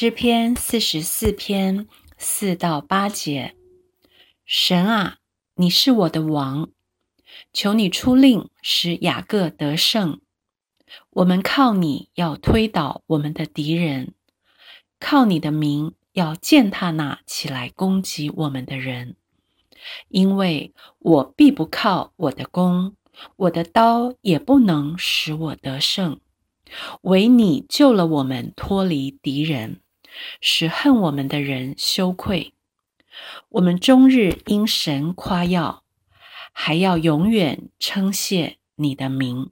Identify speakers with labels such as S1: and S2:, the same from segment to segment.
S1: 诗篇四十四篇四到八节：神啊，你是我的王，求你出令使雅各得胜。我们靠你要推倒我们的敌人，靠你的名要践踏那起来攻击我们的人。因为我必不靠我的弓，我的刀也不能使我得胜。唯你救了我们，脱离敌人，使恨我们的人羞愧。我们终日因神夸耀，还要永远称谢你的名。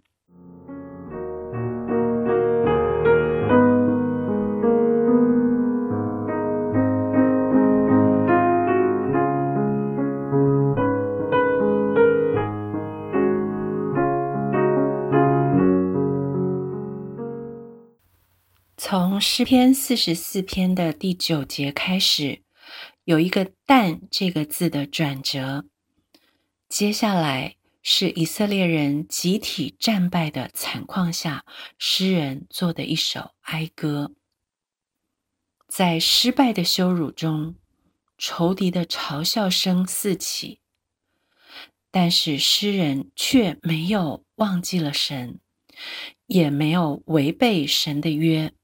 S1: 从诗篇四十四篇的第九节开始，有一个“但”这个字的转折。接下来是以色列人集体战败的惨况下，诗人做的一首哀歌。在失败的羞辱中，仇敌的嘲笑声四起，但是诗人却没有忘记了神，也没有违背神的约。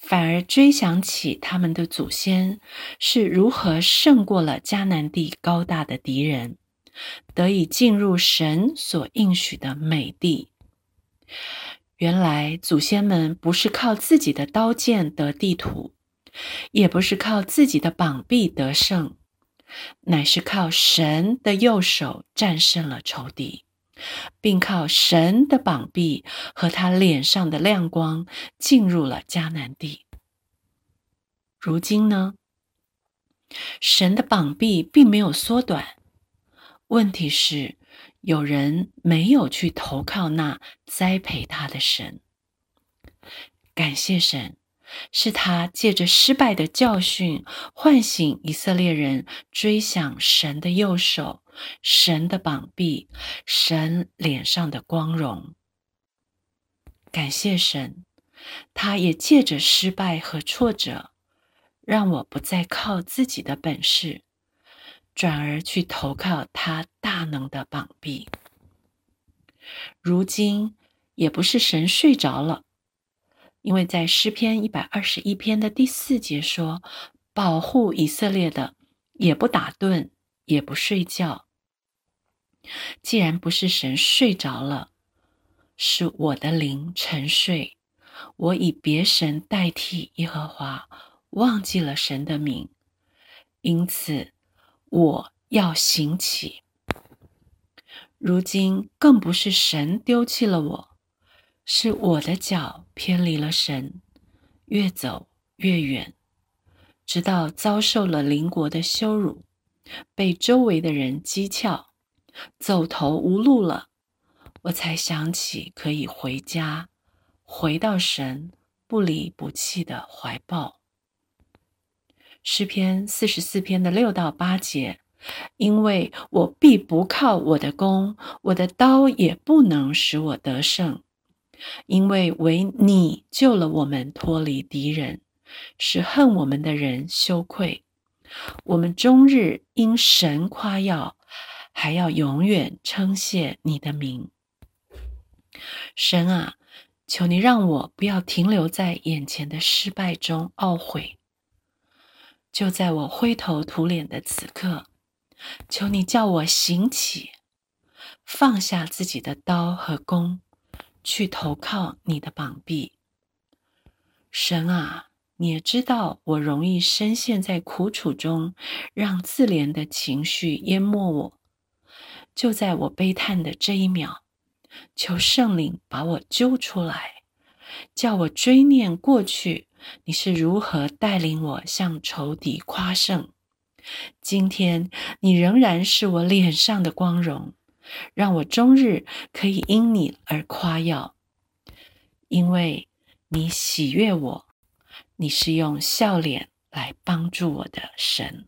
S1: 反而追想起他们的祖先是如何胜过了迦南地高大的敌人，得以进入神所应许的美地。原来祖先们不是靠自己的刀剑得地土，也不是靠自己的膀臂得胜，乃是靠神的右手战胜了仇敌。并靠神的膀臂和他脸上的亮光进入了迦南地。如今呢，神的膀臂并没有缩短，问题是有人没有去投靠那栽培他的神。感谢神。是他借着失败的教训，唤醒以色列人追想神的右手、神的膀臂、神脸上的光荣。感谢神，他也借着失败和挫折，让我不再靠自己的本事，转而去投靠他大能的膀臂。如今也不是神睡着了。因为在诗篇一百二十一篇的第四节说：“保护以色列的，也不打盹，也不睡觉。”既然不是神睡着了，是我的灵沉睡，我以别神代替耶和华，忘记了神的名，因此我要醒起。如今更不是神丢弃了我。是我的脚偏离了神，越走越远，直到遭受了邻国的羞辱，被周围的人讥诮，走投无路了，我才想起可以回家，回到神不离不弃的怀抱。诗篇四十四篇的六到八节，因为我必不靠我的弓，我的刀也不能使我得胜。因为唯你救了我们脱离敌人，使恨我们的人羞愧。我们终日因神夸耀，还要永远称谢你的名。神啊，求你让我不要停留在眼前的失败中懊悔。就在我灰头土脸的此刻，求你叫我醒起，放下自己的刀和弓。去投靠你的膀臂，神啊，你也知道我容易深陷在苦楚中，让自怜的情绪淹没我。就在我悲叹的这一秒，求圣灵把我揪出来，叫我追念过去你是如何带领我向仇敌夸胜。今天你仍然是我脸上的光荣。让我终日可以因你而夸耀，因为你喜悦我，你是用笑脸来帮助我的神。